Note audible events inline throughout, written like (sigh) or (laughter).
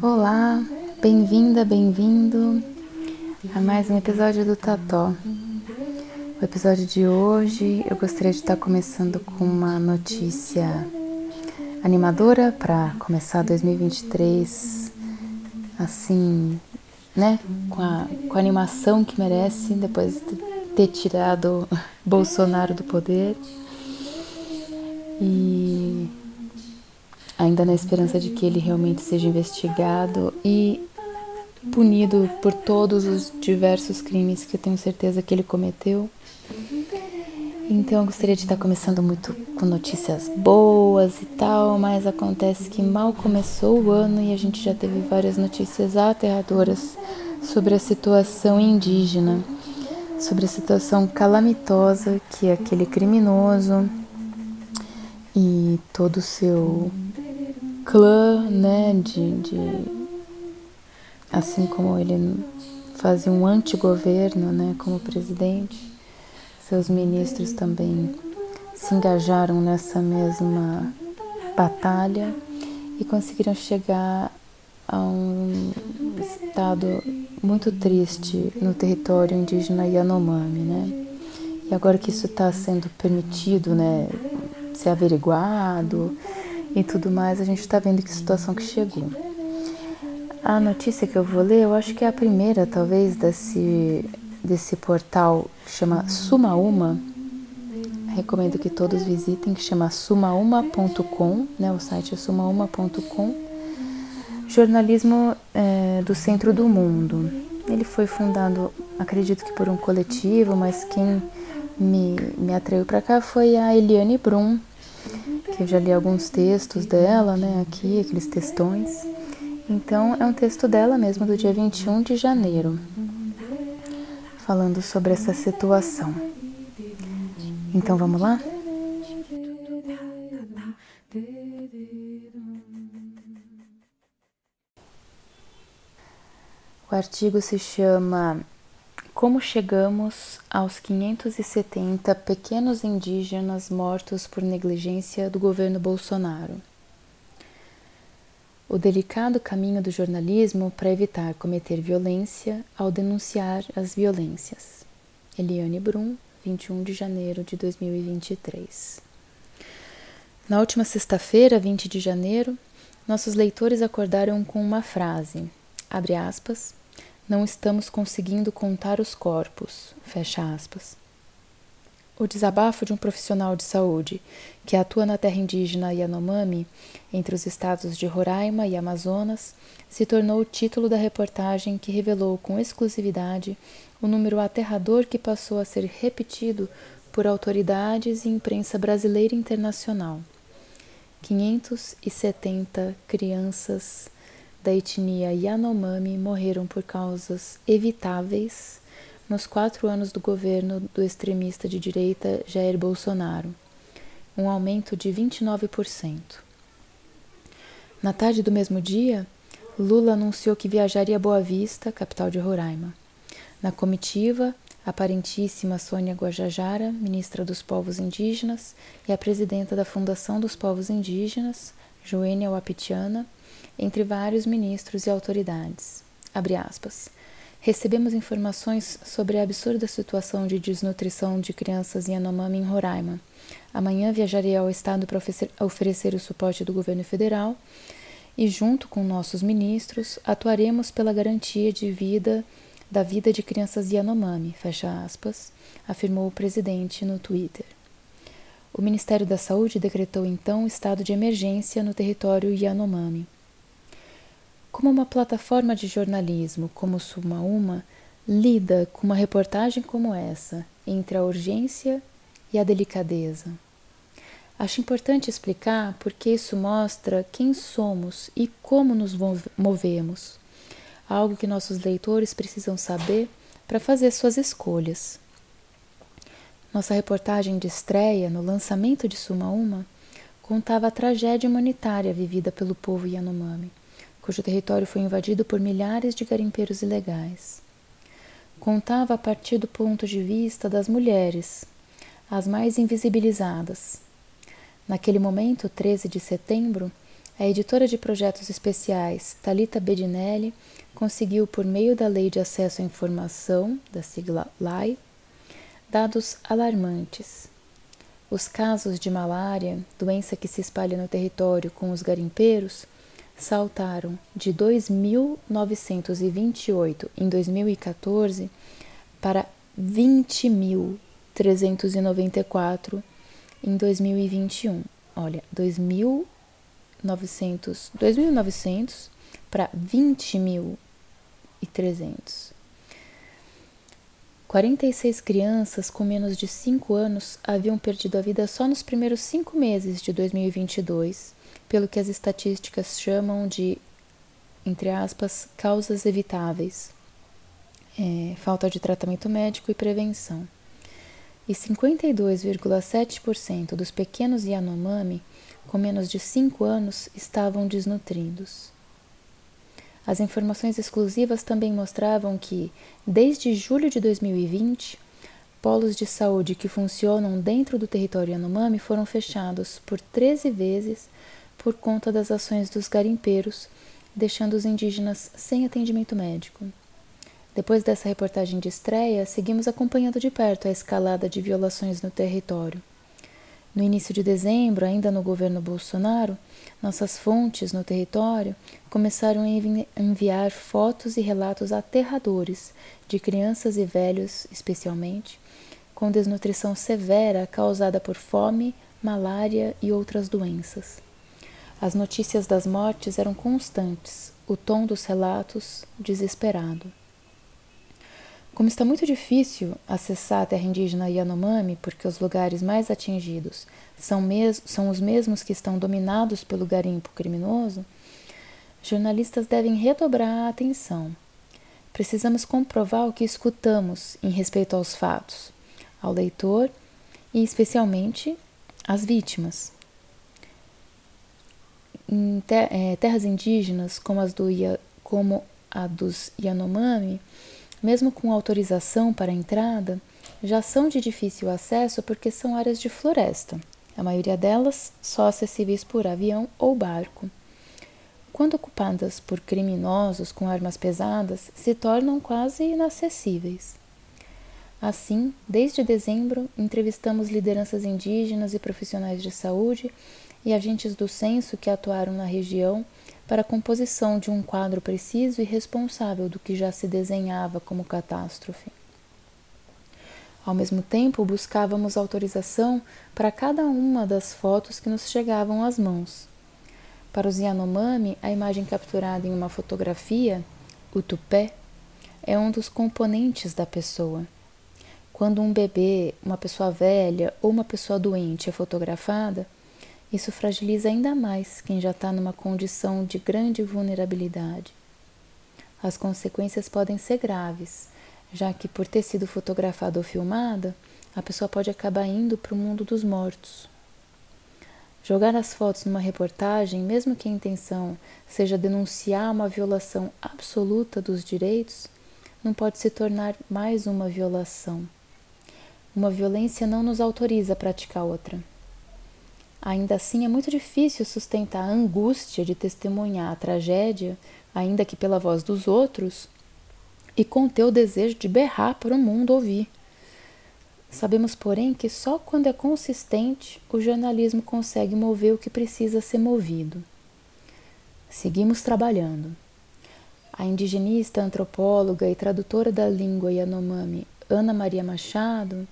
Olá, bem-vinda, bem-vindo a mais um episódio do Tató. O episódio de hoje eu gostaria de estar começando com uma notícia animadora para começar 2023 assim, né? Com a, com a animação que merece depois de ter tirado (laughs) Bolsonaro do poder. E ainda na esperança de que ele realmente seja investigado e punido por todos os diversos crimes que eu tenho certeza que ele cometeu. Então eu gostaria de estar começando muito com notícias boas e tal, mas acontece que mal começou o ano e a gente já teve várias notícias aterradoras sobre a situação indígena, sobre a situação calamitosa que aquele criminoso e todo o seu clã, né, de, de assim como ele fazia um antigoverno, né, como presidente seus ministros também se engajaram nessa mesma batalha e conseguiram chegar a um estado muito triste no território indígena Yanomami, né? E agora que isso está sendo permitido, né, ser averiguado e tudo mais, a gente está vendo que situação que chegou. A notícia que eu vou ler, eu acho que é a primeira, talvez, desse desse portal que chama Sumauma. Recomendo que todos visitem, que chama sumauma.com, né? O site é sumauma.com. Jornalismo é, do centro do mundo. Ele foi fundado, acredito que por um coletivo, mas quem me, me atraiu para cá foi a Eliane Brum, que eu já li alguns textos dela, né? Aqui, aqueles textões. Então, é um texto dela mesmo, do dia 21 de janeiro falando sobre essa situação. Então vamos lá? O artigo se chama Como chegamos aos 570 pequenos indígenas mortos por negligência do governo Bolsonaro? O delicado caminho do jornalismo para evitar cometer violência ao denunciar as violências. Eliane Brum, 21 de janeiro de 2023. Na última sexta-feira, 20 de janeiro, nossos leitores acordaram com uma frase, abre aspas, não estamos conseguindo contar os corpos, fecha aspas. O desabafo de um profissional de saúde que atua na terra indígena Yanomami, entre os estados de Roraima e Amazonas, se tornou o título da reportagem que revelou com exclusividade o número aterrador que passou a ser repetido por autoridades e imprensa brasileira e internacional. 570 crianças da etnia Yanomami morreram por causas evitáveis nos quatro anos do governo do extremista de direita Jair Bolsonaro, um aumento de 29%. Na tarde do mesmo dia, Lula anunciou que viajaria a Boa Vista, capital de Roraima. Na comitiva, a parentíssima Sônia Guajajara, ministra dos Povos Indígenas, e a presidenta da Fundação dos Povos Indígenas, Joênia Wapitiana, entre vários ministros e autoridades. Abre aspas. Recebemos informações sobre a absurda situação de desnutrição de crianças em Yanomami, em Roraima. Amanhã viajarei ao estado para oferecer o suporte do governo federal e, junto com nossos ministros, atuaremos pela garantia de vida da vida de crianças Yanomami, fecha aspas, afirmou o presidente no Twitter. O Ministério da Saúde decretou então estado de emergência no território Yanomami. Como uma plataforma de jornalismo como Suma Uma lida com uma reportagem como essa, entre a urgência e a delicadeza? Acho importante explicar porque isso mostra quem somos e como nos movemos, algo que nossos leitores precisam saber para fazer suas escolhas. Nossa reportagem de estreia no lançamento de Suma Uma contava a tragédia humanitária vivida pelo povo Yanomami, cujo território foi invadido por milhares de garimpeiros ilegais. Contava a partir do ponto de vista das mulheres, as mais invisibilizadas. Naquele momento, 13 de setembro, a editora de projetos especiais, Talita Bedinelli, conseguiu, por meio da Lei de Acesso à Informação, da sigla LAI, dados alarmantes. Os casos de malária, doença que se espalha no território com os garimpeiros, saltaram de 2.928 em 2014 para 20.394 em 2021. Olha, 2.000 900, 2.900 para 20.300. 46 crianças com menos de 5 anos haviam perdido a vida só nos primeiros cinco meses de 2022, pelo que as estatísticas chamam de, entre aspas, causas evitáveis, é, falta de tratamento médico e prevenção. E 52,7% dos pequenos Yanomami com menos de 5 anos estavam desnutridos. As informações exclusivas também mostravam que, desde julho de 2020, polos de saúde que funcionam dentro do território Yanomami foram fechados por 13 vezes por conta das ações dos garimpeiros, deixando os indígenas sem atendimento médico. Depois dessa reportagem de estreia, seguimos acompanhando de perto a escalada de violações no território. No início de dezembro, ainda no governo Bolsonaro, nossas fontes no território começaram a enviar fotos e relatos aterradores de crianças e velhos, especialmente, com desnutrição severa causada por fome, malária e outras doenças. As notícias das mortes eram constantes, o tom dos relatos desesperado. Como está muito difícil acessar a terra indígena Yanomami, porque os lugares mais atingidos são, mes são os mesmos que estão dominados pelo garimpo criminoso, jornalistas devem redobrar a atenção. Precisamos comprovar o que escutamos em respeito aos fatos, ao leitor e, especialmente, às vítimas. Em ter é, terras indígenas como, as do, como a dos Yanomami, mesmo com autorização para entrada, já são de difícil acesso porque são áreas de floresta, a maioria delas só acessíveis por avião ou barco. Quando ocupadas por criminosos com armas pesadas, se tornam quase inacessíveis. Assim, desde dezembro, entrevistamos lideranças indígenas e profissionais de saúde e agentes do censo que atuaram na região para a composição de um quadro preciso e responsável do que já se desenhava como catástrofe. Ao mesmo tempo, buscávamos autorização para cada uma das fotos que nos chegavam às mãos. Para os Yanomami, a imagem capturada em uma fotografia, o tupé, é um dos componentes da pessoa. Quando um bebê, uma pessoa velha ou uma pessoa doente é fotografada, isso fragiliza ainda mais quem já está numa condição de grande vulnerabilidade. As consequências podem ser graves, já que, por ter sido fotografada ou filmada, a pessoa pode acabar indo para o mundo dos mortos. Jogar as fotos numa reportagem, mesmo que a intenção seja denunciar uma violação absoluta dos direitos, não pode se tornar mais uma violação. Uma violência não nos autoriza a praticar outra. Ainda assim, é muito difícil sustentar a angústia de testemunhar a tragédia, ainda que pela voz dos outros, e conter o desejo de berrar para o mundo ouvir. Sabemos, porém, que só quando é consistente o jornalismo consegue mover o que precisa ser movido. Seguimos trabalhando. A indigenista, antropóloga e tradutora da língua Yanomami, Ana Maria Machado,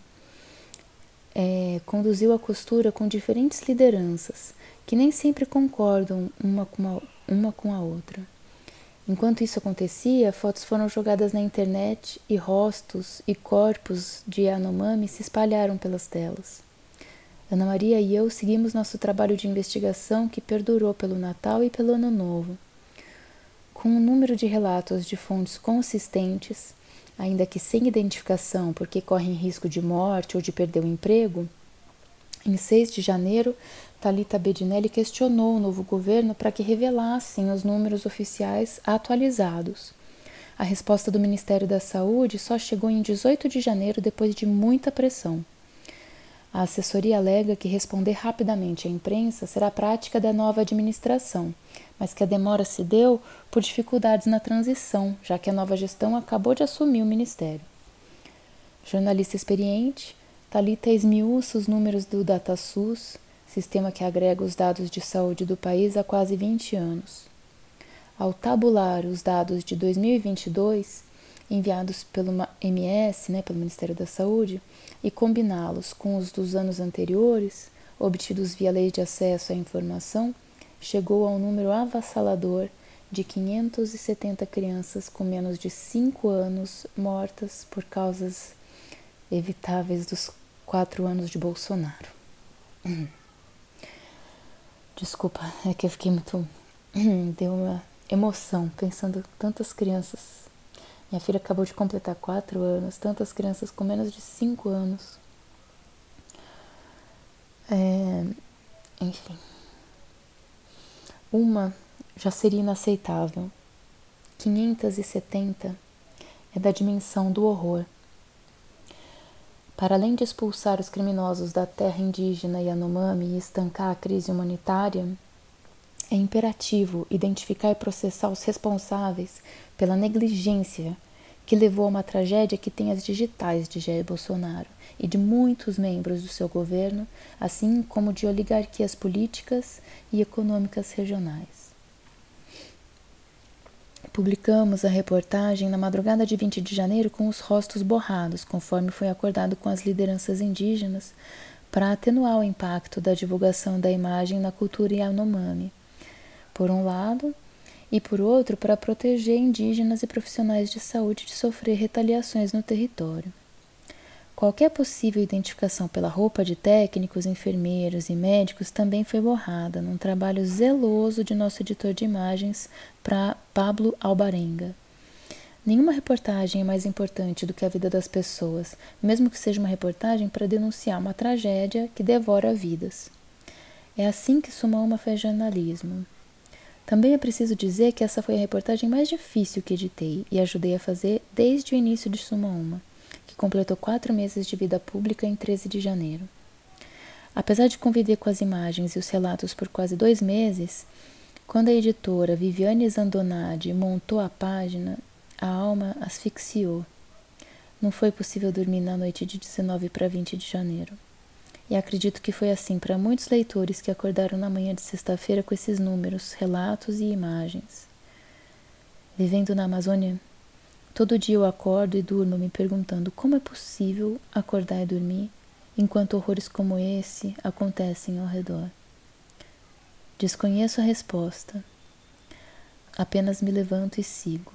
é, conduziu a costura com diferentes lideranças, que nem sempre concordam uma com a, uma com a outra. Enquanto isso acontecia, fotos foram jogadas na internet e rostos e corpos de Yanomami se espalharam pelas telas. Ana Maria e eu seguimos nosso trabalho de investigação que perdurou pelo Natal e pelo Ano Novo. Com um número de relatos de fontes consistentes, ainda que sem identificação porque correm risco de morte ou de perder o emprego, Em 6 de janeiro, Talita Bedinelli questionou o novo governo para que revelassem os números oficiais atualizados. A resposta do Ministério da Saúde só chegou em 18 de janeiro depois de muita pressão. A assessoria alega que responder rapidamente à imprensa será prática da nova administração, mas que a demora se deu por dificuldades na transição, já que a nova gestão acabou de assumir o ministério. Jornalista experiente, Talita esmiuça os números do DataSUS, sistema que agrega os dados de saúde do país há quase 20 anos. Ao tabular os dados de 2022, enviados pelo MS, né, pelo Ministério da Saúde, e combiná-los com os dos anos anteriores, obtidos via Lei de Acesso à Informação, chegou ao número avassalador de 570 crianças com menos de 5 anos mortas por causas evitáveis dos quatro anos de Bolsonaro. (clears throat) Desculpa, é que eu fiquei muito. (clears throat) Deu uma emoção pensando tantas crianças minha filha acabou de completar quatro anos, tantas crianças com menos de cinco anos. É, enfim. Uma já seria inaceitável. 570 é da dimensão do horror. Para além de expulsar os criminosos da terra indígena Yanomami e estancar a crise humanitária, é imperativo identificar e processar os responsáveis pela negligência que levou a uma tragédia que tem as digitais de Jair Bolsonaro e de muitos membros do seu governo, assim como de oligarquias políticas e econômicas regionais. Publicamos a reportagem na madrugada de 20 de janeiro com os rostos borrados, conforme foi acordado com as lideranças indígenas, para atenuar o impacto da divulgação da imagem na cultura Yanomami por um lado, e por outro, para proteger indígenas e profissionais de saúde de sofrer retaliações no território. Qualquer possível identificação pela roupa de técnicos, enfermeiros e médicos também foi borrada num trabalho zeloso de nosso editor de imagens para Pablo Albarenga. Nenhuma reportagem é mais importante do que a vida das pessoas, mesmo que seja uma reportagem para denunciar uma tragédia que devora vidas. É assim que Suma uma faz jornalismo. Também é preciso dizer que essa foi a reportagem mais difícil que editei e ajudei a fazer desde o início de Suma Uma, que completou quatro meses de vida pública em 13 de janeiro. Apesar de conviver com as imagens e os relatos por quase dois meses, quando a editora Viviane Zandonade montou a página, a alma asfixiou. Não foi possível dormir na noite de 19 para 20 de janeiro. E acredito que foi assim para muitos leitores que acordaram na manhã de sexta-feira com esses números, relatos e imagens. Vivendo na Amazônia, todo dia eu acordo e durmo me perguntando como é possível acordar e dormir enquanto horrores como esse acontecem ao redor. Desconheço a resposta. Apenas me levanto e sigo.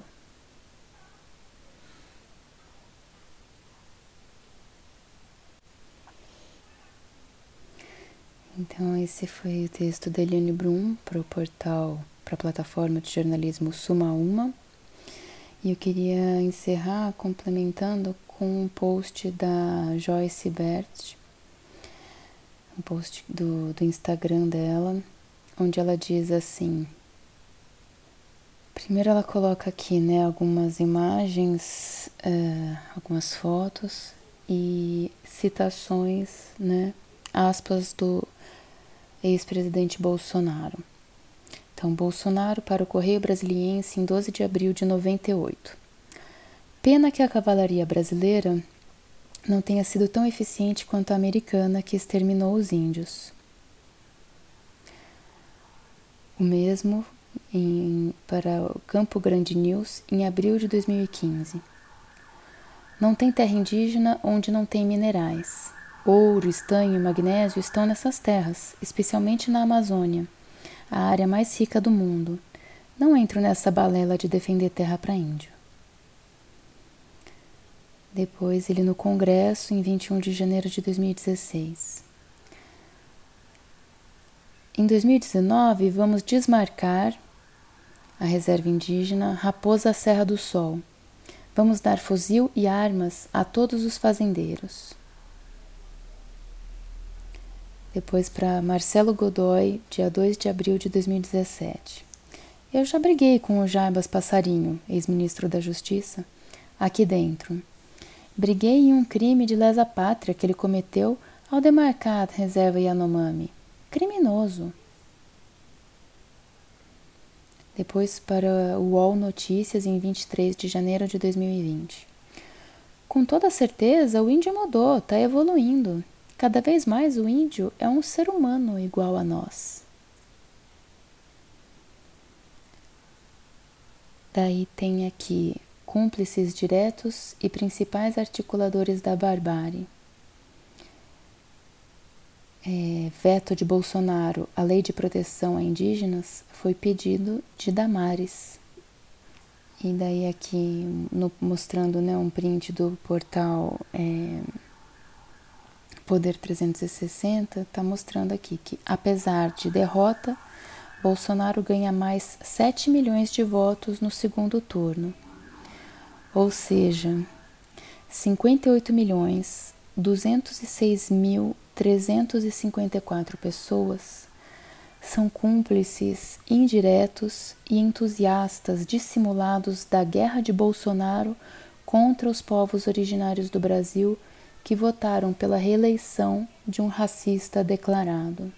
Então, esse foi o texto da Eliane Brum para o portal, para a plataforma de jornalismo Suma Uma. E eu queria encerrar complementando com um post da Joyce Bert, um post do, do Instagram dela, onde ela diz assim. Primeiro ela coloca aqui, né, algumas imagens, uh, algumas fotos e citações, né, aspas do ex-presidente Bolsonaro. Então, Bolsonaro para o Correio Brasiliense em 12 de abril de 98. Pena que a cavalaria brasileira não tenha sido tão eficiente quanto a americana que exterminou os índios. O mesmo em, para o Campo Grande News em abril de 2015. Não tem terra indígena onde não tem minerais. Ouro, estanho e magnésio estão nessas terras, especialmente na Amazônia, a área mais rica do mundo. Não entro nessa balela de defender terra para índio. Depois, ele no Congresso, em 21 de janeiro de 2016. Em 2019, vamos desmarcar a reserva indígena Raposa Serra do Sol. Vamos dar fuzil e armas a todos os fazendeiros. Depois para Marcelo Godoy, dia 2 de abril de 2017. Eu já briguei com o Jarbas Passarinho, ex-ministro da Justiça, aqui dentro. Briguei em um crime de lesa pátria que ele cometeu ao demarcar a reserva Yanomami. Criminoso. Depois para o UOL Notícias em 23 de janeiro de 2020. Com toda certeza, o índio mudou, está evoluindo. Cada vez mais o índio é um ser humano igual a nós. Daí tem aqui cúmplices diretos e principais articuladores da barbárie. É, veto de Bolsonaro à lei de proteção a indígenas foi pedido de Damares. E daí aqui no, mostrando né, um print do portal é, Poder 360, está mostrando aqui que apesar de derrota, Bolsonaro ganha mais 7 milhões de votos no segundo turno. Ou seja, 58 milhões 206 mil 354 pessoas são cúmplices indiretos e entusiastas dissimulados da guerra de Bolsonaro contra os povos originários do Brasil que votaram pela reeleição de um racista declarado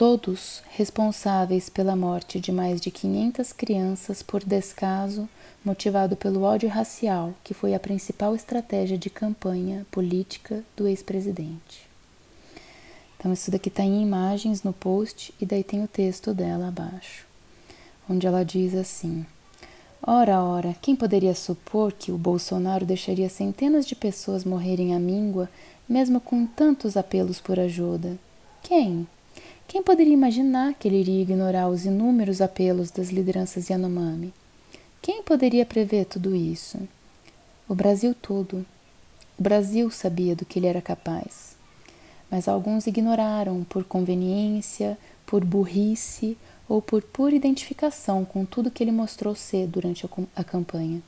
todos responsáveis pela morte de mais de 500 crianças por descaso motivado pelo ódio racial, que foi a principal estratégia de campanha política do ex-presidente. Então, isso daqui está em imagens no post e daí tem o texto dela abaixo, onde ela diz assim: Ora, ora, quem poderia supor que o Bolsonaro deixaria centenas de pessoas morrerem à míngua, mesmo com tantos apelos por ajuda? Quem? Quem poderia imaginar que ele iria ignorar os inúmeros apelos das lideranças Yanomami? Quem poderia prever tudo isso? O Brasil todo. O Brasil sabia do que ele era capaz. Mas alguns ignoraram por conveniência, por burrice ou por pura identificação com tudo que ele mostrou ser durante a campanha.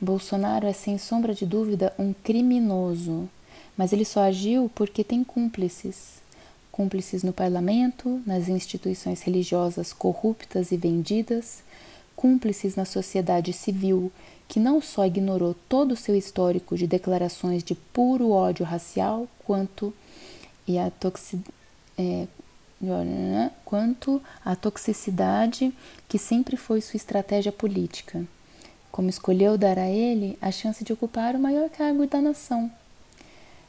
Bolsonaro é sem sombra de dúvida um criminoso, mas ele só agiu porque tem cúmplices cúmplices no parlamento, nas instituições religiosas corruptas e vendidas, cúmplices na sociedade civil, que não só ignorou todo o seu histórico de declarações de puro ódio racial, quanto e a toxi, é, quanto a toxicidade que sempre foi sua estratégia política, como escolheu dar a ele a chance de ocupar o maior cargo da nação.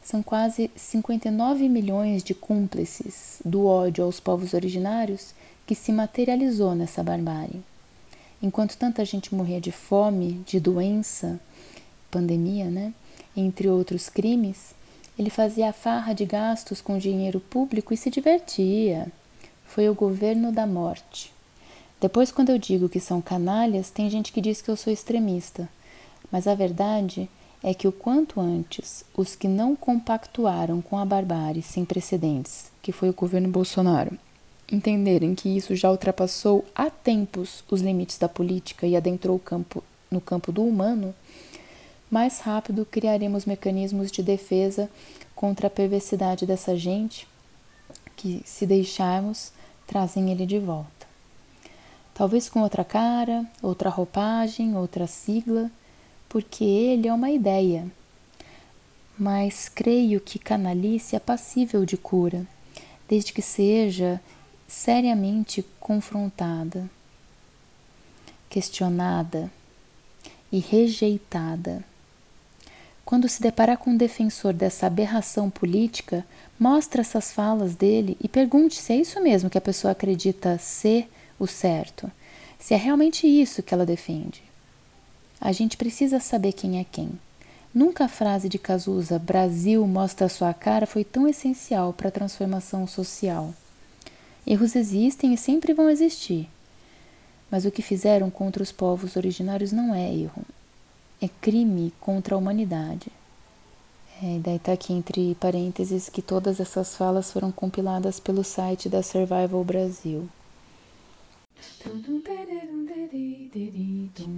São quase 59 milhões de cúmplices do ódio aos povos originários que se materializou nessa barbárie. Enquanto tanta gente morria de fome, de doença, pandemia, né, entre outros crimes, ele fazia farra de gastos com dinheiro público e se divertia. Foi o governo da morte. Depois, quando eu digo que são canalhas, tem gente que diz que eu sou extremista. Mas a verdade é que o quanto antes os que não compactuaram com a barbárie sem precedentes, que foi o governo Bolsonaro, entenderem que isso já ultrapassou há tempos os limites da política e adentrou o campo, no campo do humano, mais rápido criaremos mecanismos de defesa contra a perversidade dessa gente que, se deixarmos, trazem ele de volta. Talvez com outra cara, outra roupagem, outra sigla porque ele é uma ideia. Mas creio que canalice é passível de cura, desde que seja seriamente confrontada, questionada e rejeitada. Quando se deparar com um defensor dessa aberração política, mostre essas falas dele e pergunte se é isso mesmo que a pessoa acredita ser o certo, se é realmente isso que ela defende. A gente precisa saber quem é quem. Nunca a frase de Cazuza Brasil mostra sua cara foi tão essencial para a transformação social. Erros existem e sempre vão existir. Mas o que fizeram contra os povos originários não é erro, é crime contra a humanidade. É, daí está aqui entre parênteses que todas essas falas foram compiladas pelo site da Survival Brasil.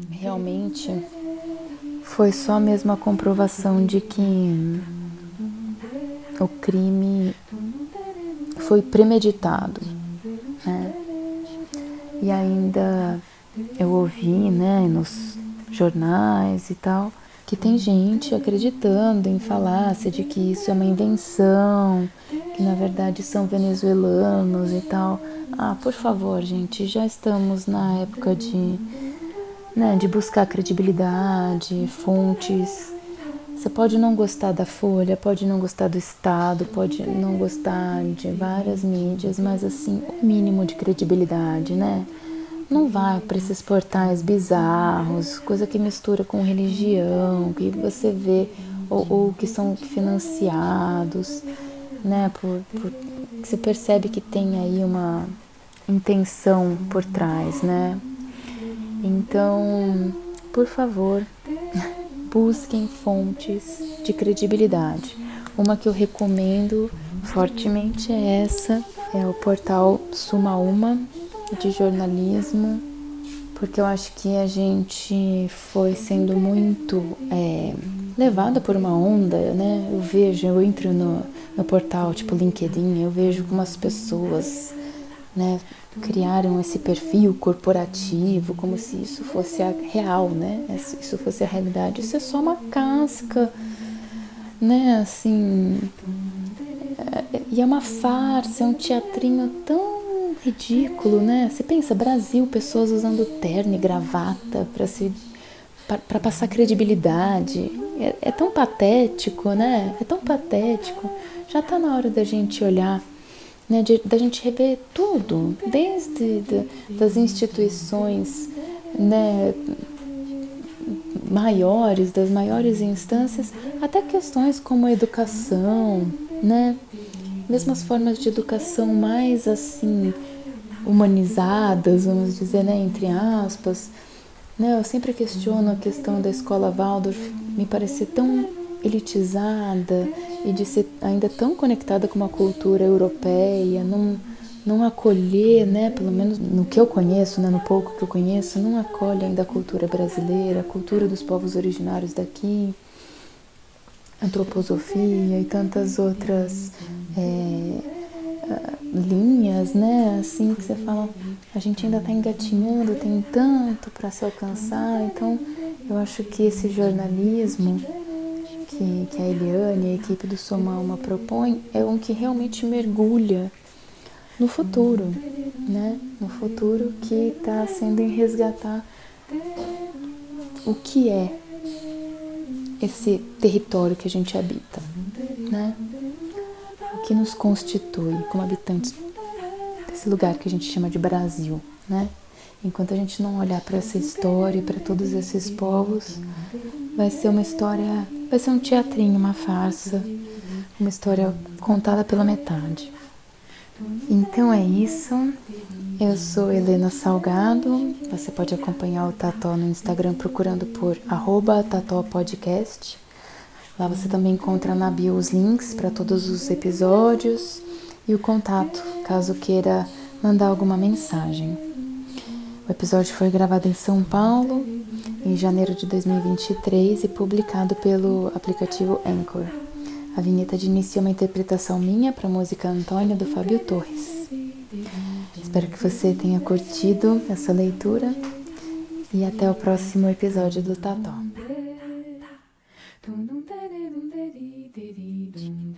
Realmente foi só mesmo a comprovação de que o crime foi premeditado, né? E ainda eu ouvi, né, nos jornais e tal, que tem gente acreditando em falácia de que isso é uma invenção, que na verdade são venezuelanos e tal. Ah, por favor, gente, já estamos na época de, né, de buscar credibilidade, fontes. Você pode não gostar da Folha, pode não gostar do Estado, pode não gostar de várias mídias, mas assim, o mínimo de credibilidade, né? Não vai para esses portais bizarros, coisa que mistura com religião, que você vê, ou, ou que são financiados, né? Por, por, você percebe que tem aí uma intenção por trás, né? Então, por favor, (laughs) busquem fontes de credibilidade. Uma que eu recomendo fortemente é essa, é o portal Suma Uma, de jornalismo, porque eu acho que a gente foi sendo muito é, levada por uma onda, né? Eu vejo, eu entro no, no portal tipo LinkedIn, eu vejo como as pessoas, né, criaram esse perfil corporativo, como se isso fosse a real, né? Isso fosse a realidade. Isso é só uma casca, né? Assim, é, e é uma farsa, é um teatrinho tão ridículo, né? Você pensa, Brasil, pessoas usando terno e gravata para se para passar credibilidade. É, é, tão patético, né? É tão patético. Já tá na hora da gente olhar, né? De, da gente rever tudo, desde de, das instituições, né? maiores, das maiores instâncias, até questões como a educação, né? Mesmas formas de educação mais assim humanizadas, vamos dizer, né, entre aspas. Né, eu sempre questiono a questão da escola Waldorf me parecer tão elitizada e de ser ainda tão conectada com uma cultura europeia, não, não acolher, né, pelo menos no que eu conheço, né, no pouco que eu conheço, não acolhe ainda a cultura brasileira, a cultura dos povos originários daqui, antroposofia e tantas outras é, linhas, né? Assim que você fala, a gente ainda está engatinhando, tem tanto para se alcançar. Então, eu acho que esse jornalismo que, que a Eliane e a equipe do Soma Alma propõe é um que realmente mergulha no futuro, né? No futuro que está sendo em resgatar o que é esse território que a gente habita, né? Que nos constitui como habitantes desse lugar que a gente chama de Brasil, né? Enquanto a gente não olhar para essa história, para todos esses povos, vai ser uma história, vai ser um teatrinho, uma farsa, uma história contada pela metade. Então é isso. Eu sou Helena Salgado. Você pode acompanhar o Tató no Instagram procurando por arroba Tató Podcast. Lá você também encontra na bio os links para todos os episódios e o contato, caso queira mandar alguma mensagem. O episódio foi gravado em São Paulo, em janeiro de 2023 e publicado pelo aplicativo Anchor. A vinheta de início é uma interpretação minha para a música Antônia do Fábio Torres. Espero que você tenha curtido essa leitura e até o próximo episódio do Tató.